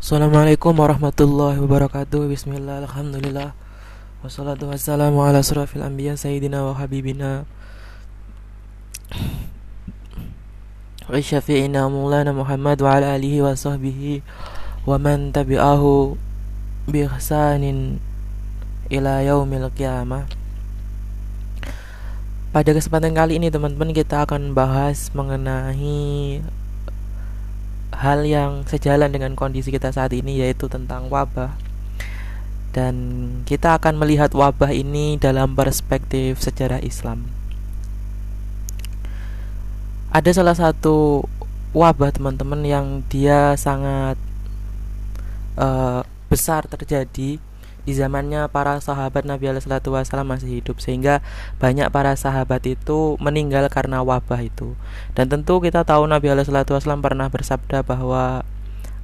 Assalamualaikum warahmatullahi wabarakatuh. Bismillah, Alhamdulillah. Wassalatu wassalamu ala surafil anbiya Sayyidina wa habibina. Wa syafi'ina maulana Muhammad Wa ala alihi wa sahbihi Wa man tabi'ahu Bi ihsanin Ila yaumil qiyamah. Pada kesempatan kali ini teman-teman kita akan bahas mengenai hal yang sejalan dengan kondisi kita saat ini yaitu tentang wabah dan kita akan melihat wabah ini dalam perspektif sejarah Islam. Ada salah satu wabah teman-teman yang dia sangat uh, besar terjadi di zamannya para sahabat Nabi Wasallam masih hidup sehingga banyak para sahabat itu meninggal karena wabah itu. Dan tentu kita tahu Nabi Wasallam pernah bersabda bahwa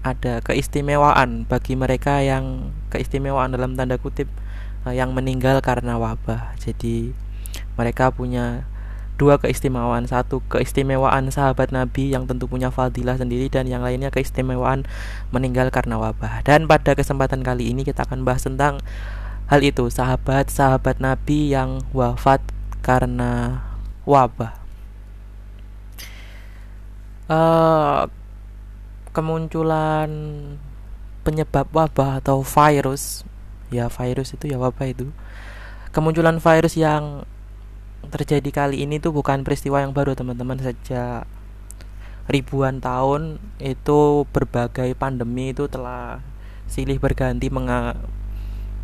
ada keistimewaan bagi mereka yang keistimewaan dalam tanda kutip eh, yang meninggal karena wabah. Jadi mereka punya dua keistimewaan. Satu keistimewaan sahabat Nabi yang tentu punya fadilah sendiri dan yang lainnya keistimewaan meninggal karena wabah. Dan pada kesempatan kali ini kita akan bahas tentang hal itu sahabat-sahabat Nabi yang wafat karena wabah. Uh, kemunculan penyebab wabah atau virus ya virus itu ya wabah itu. Kemunculan virus yang terjadi kali ini tuh bukan peristiwa yang baru teman-teman. Sejak ribuan tahun itu berbagai pandemi itu telah silih berganti menga,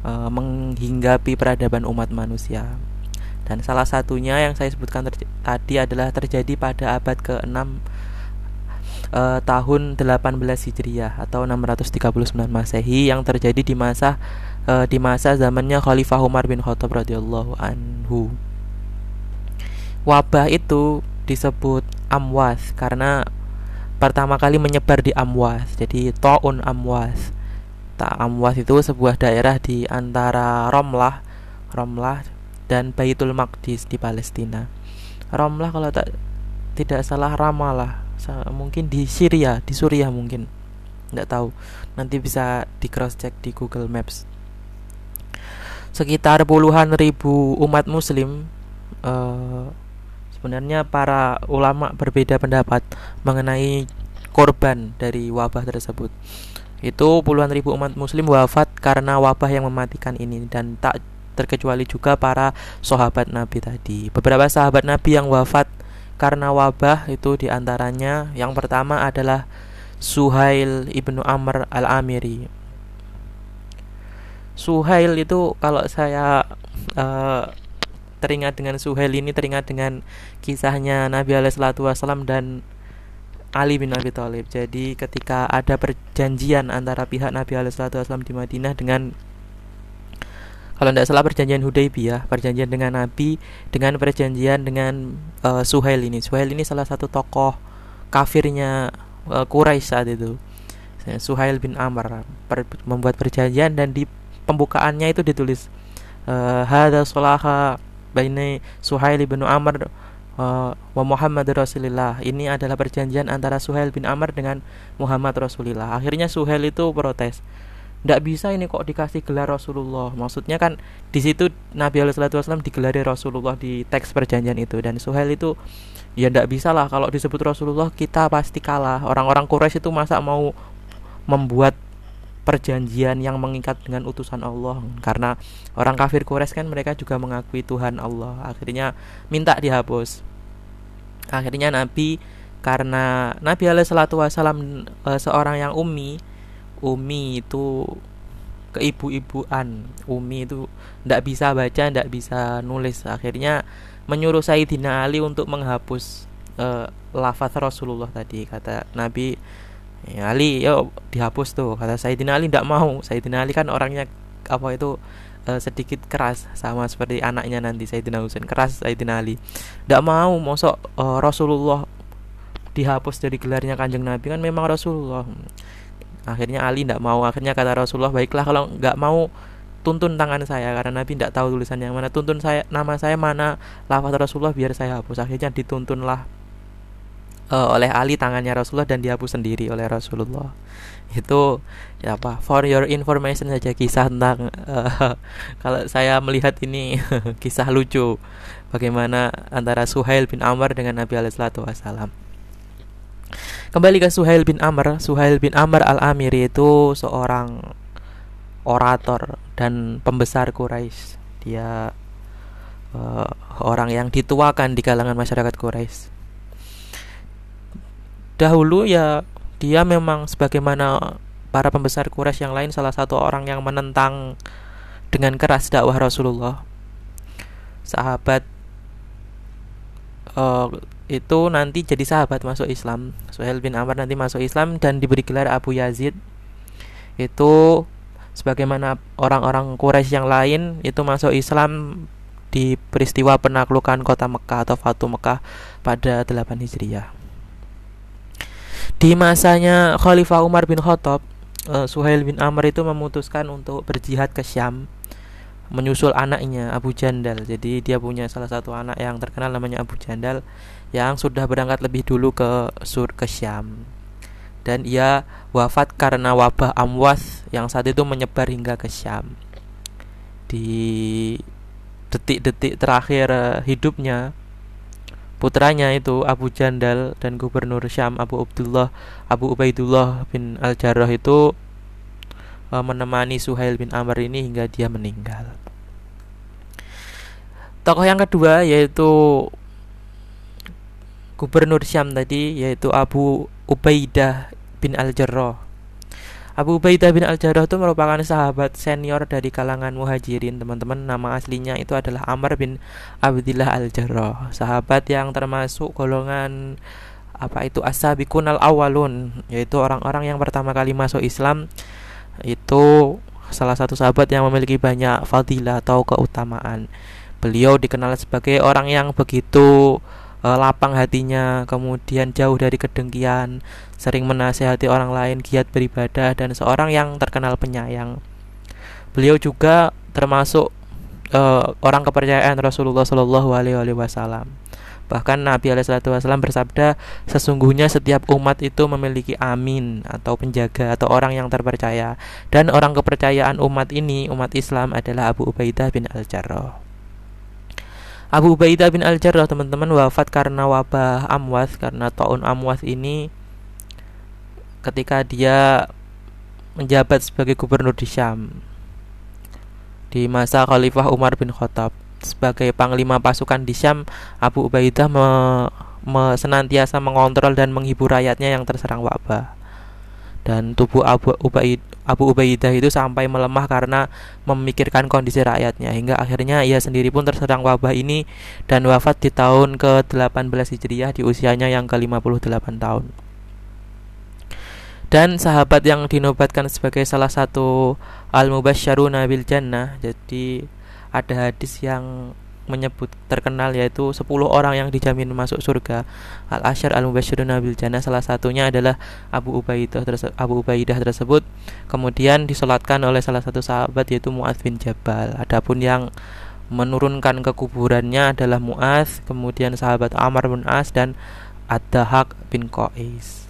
uh, menghinggapi peradaban umat manusia. Dan salah satunya yang saya sebutkan tadi adalah terjadi pada abad ke-6 uh, tahun 18 Hijriah atau 639 Masehi yang terjadi di masa uh, di masa zamannya Khalifah Umar bin Khattab radhiyallahu anhu wabah itu disebut amwas karena pertama kali menyebar di amwas jadi taun amwas. Tak amwas itu sebuah daerah di antara Romlah Romlah dan Baitul Maqdis di Palestina. Romlah kalau tak tidak salah Ramalah mungkin di Syria di Suriah mungkin tidak tahu. Nanti bisa di cross check di Google Maps. Sekitar puluhan ribu umat muslim uh, sebenarnya para ulama berbeda pendapat mengenai korban dari wabah tersebut. Itu puluhan ribu umat muslim wafat karena wabah yang mematikan ini dan tak terkecuali juga para sahabat Nabi tadi. Beberapa sahabat Nabi yang wafat karena wabah itu di antaranya yang pertama adalah Suhail ibnu Amr al-Amiri. Suhail itu kalau saya uh, teringat dengan Suhail ini teringat dengan kisahnya Nabi Alaihissalam dan Ali bin Abi Thalib. Jadi ketika ada perjanjian antara pihak Nabi Alaihissalam di Madinah dengan kalau tidak salah perjanjian Hudaybiyah, perjanjian dengan Nabi dengan perjanjian dengan uh, Suhail ini. Suhail ini salah satu tokoh kafirnya uh, Quraisy saat itu. Suhail bin Amr per, membuat perjanjian dan di pembukaannya itu ditulis uh, hada solaha baini Suhail bin Amr uh, wa Muhammad Rasulullah. Ini adalah perjanjian antara Suhail bin Amr dengan Muhammad Rasulullah. Akhirnya Suhail itu protes. Tidak bisa ini kok dikasih gelar Rasulullah. Maksudnya kan di situ Nabi Wasallam digelari Rasulullah di teks perjanjian itu dan Suhail itu ya tidak bisa lah kalau disebut Rasulullah kita pasti kalah. Orang-orang Quraisy itu masa mau membuat perjanjian yang mengikat dengan utusan Allah. Karena orang kafir Quraisy kan mereka juga mengakui Tuhan Allah. Akhirnya minta dihapus. Akhirnya Nabi karena Nabi Alaihissalatu Wasallam e, seorang yang umi umi itu keibu-ibuan. Umi itu tidak bisa baca tidak bisa nulis. Akhirnya menyuruh Sayyidina Ali untuk menghapus e, lafaz Rasulullah tadi kata Nabi ya, Ali yuk dihapus tuh kata Sayyidina Ali tidak mau. Sayyidina Ali kan orangnya apa itu uh, sedikit keras sama seperti anaknya nanti Sayyidina Husain. Keras Sayyidina Ali. Tidak mau mosok uh, Rasulullah dihapus dari gelarnya kanjeng Nabi. Kan memang Rasulullah. Akhirnya Ali tidak mau akhirnya kata Rasulullah baiklah kalau nggak mau tuntun tangan saya. Karena Nabi tidak tahu tulisannya mana. Tuntun saya nama saya mana lafaz Rasulullah biar saya hapus. Akhirnya dituntunlah uh, oleh Ali tangannya Rasulullah dan dihapus sendiri oleh Rasulullah. Itu ya apa for your information saja kisah tentang uh, kalau saya melihat ini kisah lucu bagaimana antara Suhail bin Amr dengan Nabi Alaihissalatu Wasallam kembali ke Suhail bin Amr. Suhail bin Amr al Amiri itu seorang orator dan pembesar Quraisy. Dia uh, orang yang dituakan di kalangan masyarakat Quraisy dahulu ya dia memang sebagaimana para pembesar Quraisy yang lain salah satu orang yang menentang dengan keras dakwah Rasulullah. Sahabat uh, itu nanti jadi sahabat masuk Islam. Suhail bin Amr nanti masuk Islam dan diberi gelar Abu Yazid. Itu sebagaimana orang-orang Quraisy yang lain itu masuk Islam di peristiwa penaklukan kota Mekah atau Fatu Mekah pada 8 Hijriah. Di masanya Khalifah Umar bin Khattab, uh, Suhail bin Amr itu memutuskan untuk berjihad ke Syam menyusul anaknya Abu Jandal. Jadi dia punya salah satu anak yang terkenal namanya Abu Jandal yang sudah berangkat lebih dulu ke Sur ke Syam. Dan ia wafat karena wabah amwas yang saat itu menyebar hingga ke Syam. Di detik-detik terakhir eh, hidupnya putranya itu Abu Jandal dan gubernur Syam Abu Abdullah Abu Ubaidullah bin Al Jarrah itu uh, menemani Suhail bin Amr ini hingga dia meninggal. Tokoh yang kedua yaitu gubernur Syam tadi yaitu Abu Ubaidah bin Al Jarrah Abu Ubaidah bin Al-Jarrah itu merupakan sahabat senior dari kalangan muhajirin teman-teman. Nama aslinya itu adalah Amr bin Abdillah Al-Jarrah. Sahabat yang termasuk golongan apa itu as-sabiqun al-awwalun Yaitu orang-orang yang pertama kali masuk Islam. Itu salah satu sahabat yang memiliki banyak fadilah atau keutamaan. Beliau dikenal sebagai orang yang begitu uh, lapang hatinya, kemudian jauh dari kedengkian, sering menasehati orang lain, giat beribadah dan seorang yang terkenal penyayang. Beliau juga termasuk uh, orang kepercayaan Rasulullah Shallallahu Alaihi Wasallam. Bahkan Nabi Alaihissalam bersabda, sesungguhnya setiap umat itu memiliki amin atau penjaga atau orang yang terpercaya. Dan orang kepercayaan umat ini, umat Islam adalah Abu Ubaidah bin Al-Jarrah. Abu Ubaidah bin Al-Jarrah teman-teman wafat karena wabah amwas karena taun amwas ini ketika dia menjabat sebagai gubernur di Syam di masa Khalifah Umar bin Khattab. Sebagai panglima pasukan di Syam Abu Ubaidah me, me, senantiasa mengontrol dan menghibur rakyatnya yang terserang wabah dan tubuh Abu Ubaid Abu Ubaidah itu sampai melemah karena memikirkan kondisi rakyatnya hingga akhirnya ia sendiri pun terserang wabah ini dan wafat di tahun ke-18 Hijriah di usianya yang ke-58 tahun. Dan sahabat yang dinobatkan sebagai salah satu al-mubasysyaruna bil jannah. Jadi ada hadis yang menyebut terkenal yaitu 10 orang yang dijamin masuk surga. Al Asyar Al Mubasyirun Nabil Jannah salah satunya adalah Abu Ubaidah Abu Ubaidah tersebut kemudian disolatkan oleh salah satu sahabat yaitu Muaz bin Jabal. Adapun yang menurunkan ke kuburannya adalah Muaz, kemudian sahabat Amr bin As dan Ad-Dahak bin Qais.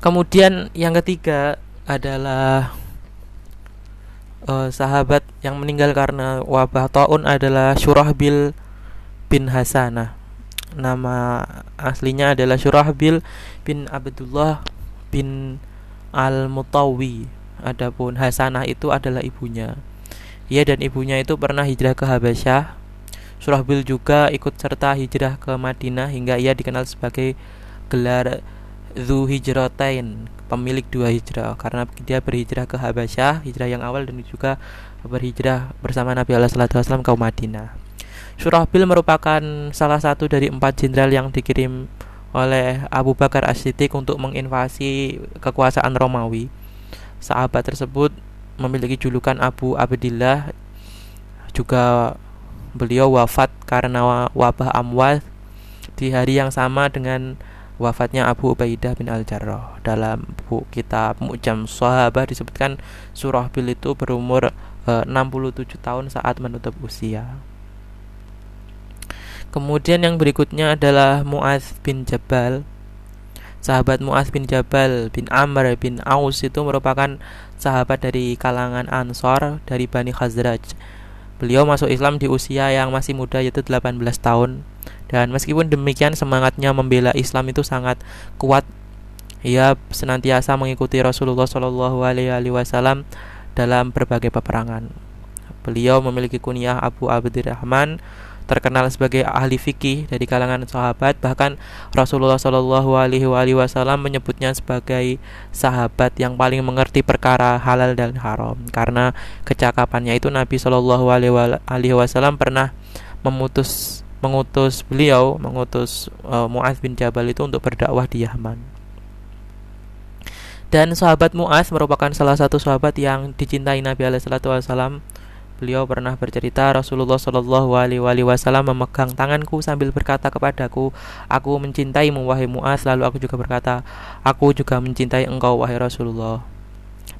Kemudian yang ketiga adalah uh, sahabat yang meninggal karena wabah taun adalah Surahbil bin Hasanah. Nama aslinya adalah Surahbil bin Abdullah bin Al-Mutawi. Adapun Hasanah itu adalah ibunya. Ia dan ibunya itu pernah hijrah ke Habasyah. Surahbil juga ikut serta hijrah ke Madinah hingga ia dikenal sebagai gelar Zu Hijratain pemilik dua hijrah karena dia berhijrah ke Habasyah hijrah yang awal dan juga berhijrah bersama Nabi Allah Wasallam ke Madinah Surahbil merupakan salah satu dari empat jenderal yang dikirim oleh Abu Bakar As-Siddiq untuk menginvasi kekuasaan Romawi. Sahabat tersebut memiliki julukan Abu Abdillah juga beliau wafat karena wabah amwal di hari yang sama dengan wafatnya Abu Ubaidah bin Al-Jarrah. Dalam buku kitab Mu'jam Sahabah disebutkan Surah Bil itu berumur e, 67 tahun saat menutup usia. Kemudian yang berikutnya adalah Muaz bin Jabal. Sahabat Muaz bin Jabal bin Amr bin Aus itu merupakan sahabat dari kalangan Ansor dari Bani Khazraj. Beliau masuk Islam di usia yang masih muda yaitu 18 tahun. Dan meskipun demikian semangatnya membela Islam itu sangat kuat. Ia senantiasa mengikuti Rasulullah wasallam dalam berbagai peperangan. Beliau memiliki kunyah Abu Abdurrahman terkenal sebagai ahli fikih dari kalangan sahabat bahkan Rasulullah Wasallam menyebutnya sebagai sahabat yang paling mengerti perkara halal dan haram karena kecakapannya itu Nabi Wasallam pernah memutus mengutus beliau mengutus uh, Muaz bin Jabal itu untuk berdakwah di Yaman. Dan sahabat Muaz merupakan salah satu sahabat yang dicintai Nabi Alaihi Wasallam Beliau pernah bercerita Rasulullah Shallallahu Alaihi Wasallam memegang tanganku sambil berkata kepadaku, aku mencintaimu wahai Muaz. Lalu aku juga berkata, aku juga mencintai engkau wahai Rasulullah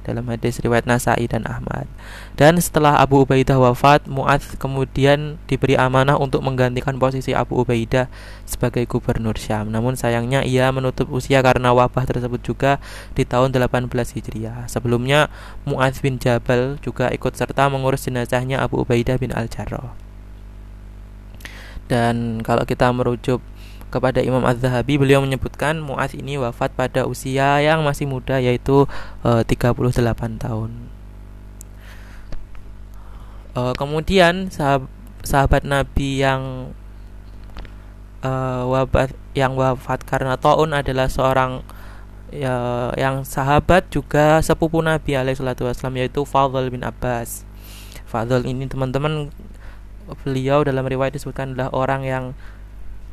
dalam hadis riwayat Nasai dan Ahmad. Dan setelah Abu Ubaidah wafat, Mu'adz kemudian diberi amanah untuk menggantikan posisi Abu Ubaidah sebagai gubernur Syam. Namun sayangnya ia menutup usia karena wabah tersebut juga di tahun 18 Hijriah. Sebelumnya Mu'adz bin Jabal juga ikut serta mengurus jenazahnya Abu Ubaidah bin Al-Jarrah. Dan kalau kita merujuk kepada Imam Az-Zahabi beliau menyebutkan Muaz ini wafat pada usia yang masih muda yaitu e, 38 tahun. E, kemudian sahab, sahabat Nabi yang e, wafat yang wafat karena taun adalah seorang ya, yang sahabat juga sepupu Nabi alaihissalam yaitu Fadl bin Abbas. Fadl ini teman-teman beliau dalam riwayat disebutkan adalah orang yang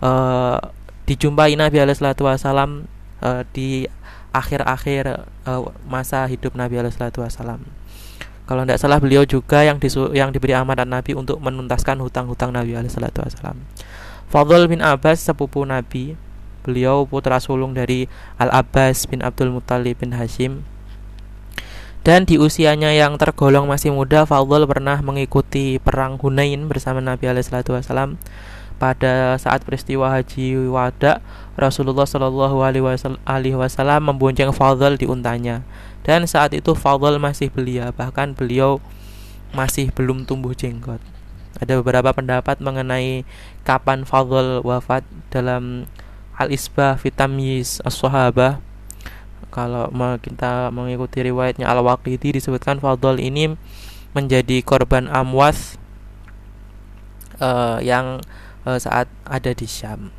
uh, dijumpai Nabi Alaihissalam uh, di akhir-akhir uh, masa hidup Nabi Alaihissalam. Kalau tidak salah beliau juga yang disu yang diberi amanat Nabi untuk menuntaskan hutang-hutang Nabi Alaihissalam. Fadl bin Abbas sepupu Nabi, beliau putra sulung dari Al Abbas bin Abdul Muttalib bin Hashim. Dan di usianya yang tergolong masih muda, Fadl pernah mengikuti perang Hunain bersama Nabi Alaihissalam pada saat peristiwa haji wada Rasulullah Shallallahu Alaihi Wasallam membonceng Fadl di untanya. Dan saat itu Fadl masih belia bahkan beliau masih belum tumbuh jenggot. Ada beberapa pendapat mengenai kapan Fadl wafat dalam Al-Isbah Vitamyis As-Sahabah. Kalau kita mengikuti riwayatnya Al-Waqidi disebutkan Fadl ini menjadi korban amwas uh, yang uh, saat ada di Syam.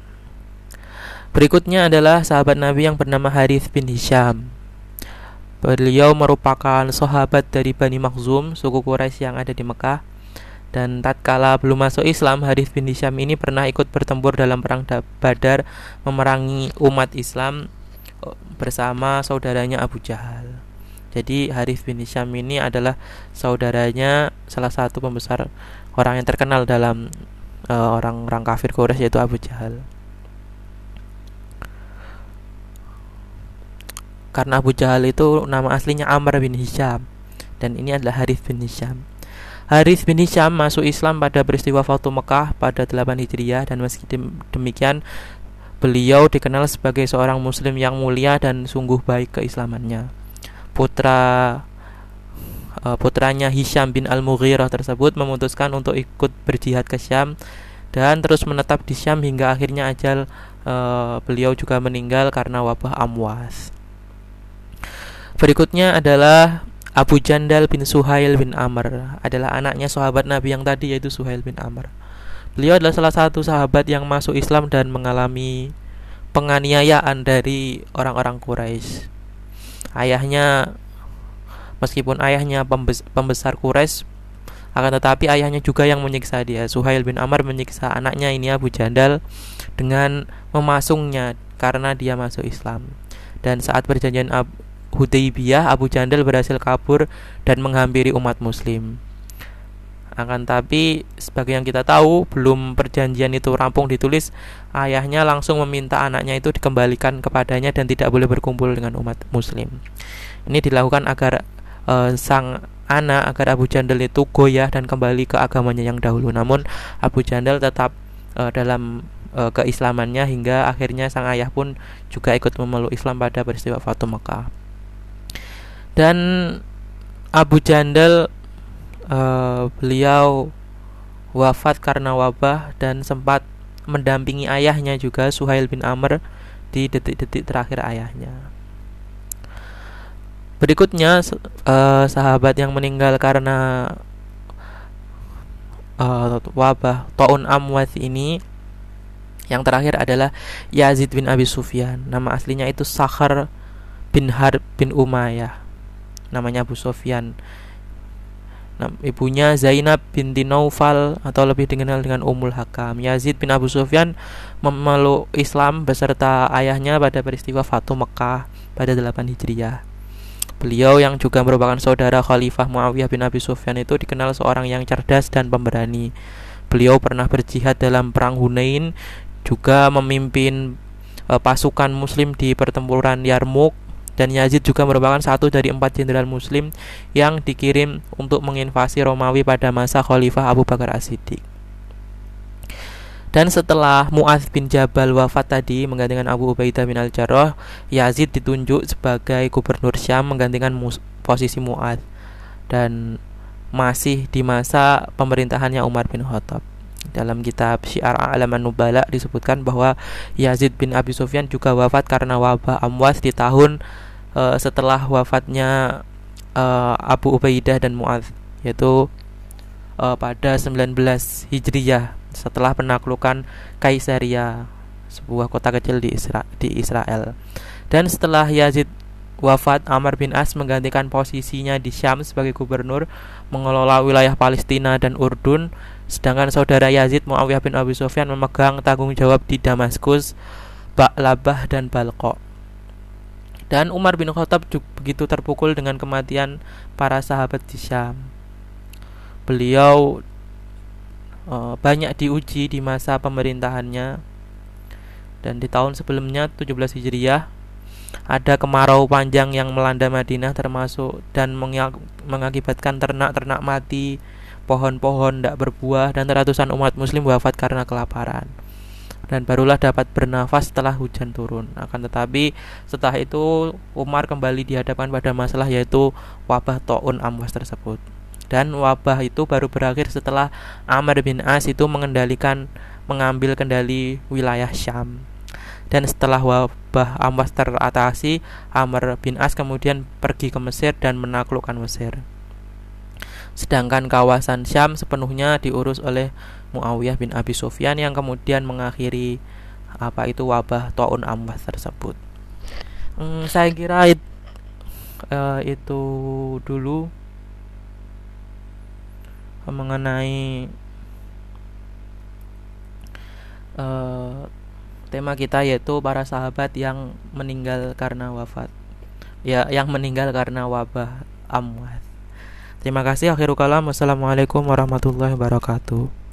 Berikutnya adalah sahabat Nabi yang bernama Harith bin Hisham. Beliau merupakan sahabat dari Bani Makhzum, suku Quraisy yang ada di Mekah. Dan tatkala belum masuk Islam, Harith bin Hisham ini pernah ikut bertempur dalam perang Badar memerangi umat Islam eh, bersama saudaranya Abu Jahal. Jadi Harith bin Hisham ini adalah saudaranya salah satu pembesar orang yang terkenal dalam uh, orang-orang kafir Quraisy yaitu Abu Jahal. Karena Abu Jahal itu nama aslinya Amr bin Hisham dan ini adalah Harith bin Hisham. Harith bin Hisham masuk Islam pada peristiwa Fatu Mekah pada 8 Hijriah dan meski demikian beliau dikenal sebagai seorang muslim yang mulia dan sungguh baik keislamannya. Putra putranya Hisham bin Al-Mughirah tersebut memutuskan untuk ikut berjihad ke Syam dan terus menetap di Syam hingga akhirnya ajal uh, beliau juga meninggal karena wabah Amwas. Berikutnya adalah Abu Jandal bin Suhail bin Amr adalah anaknya sahabat Nabi yang tadi yaitu Suhail bin Amr. Beliau adalah salah satu sahabat yang masuk Islam dan mengalami penganiayaan dari orang-orang Quraisy. Ayahnya Meskipun ayahnya pembesar Quraisy akan tetapi ayahnya juga yang menyiksa dia. Suhail bin Amr menyiksa anaknya ini Abu Jandal dengan memasungnya karena dia masuk Islam. Dan saat perjanjian Ab Hudaybiyah, Abu Jandal berhasil kabur dan menghampiri umat muslim. Akan tapi sebagai yang kita tahu, belum perjanjian itu rampung ditulis, ayahnya langsung meminta anaknya itu dikembalikan kepadanya dan tidak boleh berkumpul dengan umat muslim. Ini dilakukan agar uh, sang anak agar Abu Jandal itu goyah dan kembali ke agamanya yang dahulu. Namun Abu Jandal tetap uh, dalam uh, keislamannya hingga akhirnya sang ayah pun juga ikut memeluk Islam pada peristiwa Fatu Mekah. Dan Abu Jandal uh, beliau wafat karena wabah dan sempat mendampingi ayahnya juga Suhail bin Amr di detik-detik terakhir ayahnya. Berikutnya uh, sahabat yang meninggal karena uh, wabah taun amwas ini yang terakhir adalah Yazid bin Abi Sufyan. Nama aslinya itu Sakhar bin Harb bin Umayyah. Namanya Abu Sufyan. Nah, ibunya Zainab binti Naufal atau lebih dikenal dengan Ummul Hakam. Yazid bin Abu Sufyan memeluk Islam beserta ayahnya pada peristiwa Fatu Mekah pada 8 Hijriah. Beliau yang juga merupakan saudara Khalifah Muawiyah bin Abi Sufyan itu dikenal seorang yang cerdas dan pemberani. Beliau pernah berjihad dalam perang Hunain juga memimpin uh, pasukan muslim di pertempuran Yarmouk dan Yazid juga merupakan satu dari empat jenderal muslim yang dikirim untuk menginvasi Romawi pada masa Khalifah Abu Bakar As-Siddiq. Dan setelah Mu'adz bin Jabal wafat tadi menggantikan Abu Ubaidah bin Al-Jarrah, Yazid ditunjuk sebagai gubernur Syam menggantikan posisi Mu'adz dan masih di masa pemerintahannya Umar bin Khattab. Dalam kitab Syiar Alaman Nubala disebutkan bahwa Yazid bin Abi Sufyan juga wafat karena wabah Amwas di tahun uh, setelah wafatnya uh, Abu Ubaidah dan Mu'adz yaitu uh, pada 19 Hijriyah setelah penaklukan Kaisaria sebuah kota kecil di, Isra di Israel. Dan setelah Yazid wafat, Amr bin As menggantikan posisinya di Syam sebagai gubernur mengelola wilayah Palestina dan Urdun Sedangkan saudara Yazid Muawiyah bin Abi Sufyan memegang tanggung jawab di Damaskus, Ba'labah dan Balqa. Dan Umar bin Khattab juga begitu terpukul dengan kematian para sahabat di Syam. Beliau uh, banyak diuji di masa pemerintahannya dan di tahun sebelumnya 17 Hijriah ada kemarau panjang yang melanda Madinah termasuk dan mengakibatkan ternak-ternak mati pohon-pohon tidak berbuah dan ratusan umat muslim wafat karena kelaparan dan barulah dapat bernafas setelah hujan turun. Akan tetapi setelah itu Umar kembali dihadapkan pada masalah yaitu wabah To'un Amwas tersebut. Dan wabah itu baru berakhir setelah Amr bin As itu mengendalikan mengambil kendali wilayah Syam. Dan setelah wabah Amwas teratasi, Amr bin As kemudian pergi ke Mesir dan menaklukkan Mesir sedangkan kawasan Syam sepenuhnya diurus oleh Muawiyah bin Abi Sufyan yang kemudian mengakhiri apa itu wabah Taun Amwas tersebut. Hmm, saya kira it, uh, itu dulu mengenai uh, tema kita yaitu para sahabat yang meninggal karena wafat. Ya, yang meninggal karena wabah Amwas. Terima kasih akhirul kalam. Wassalamualaikum warahmatullahi wabarakatuh.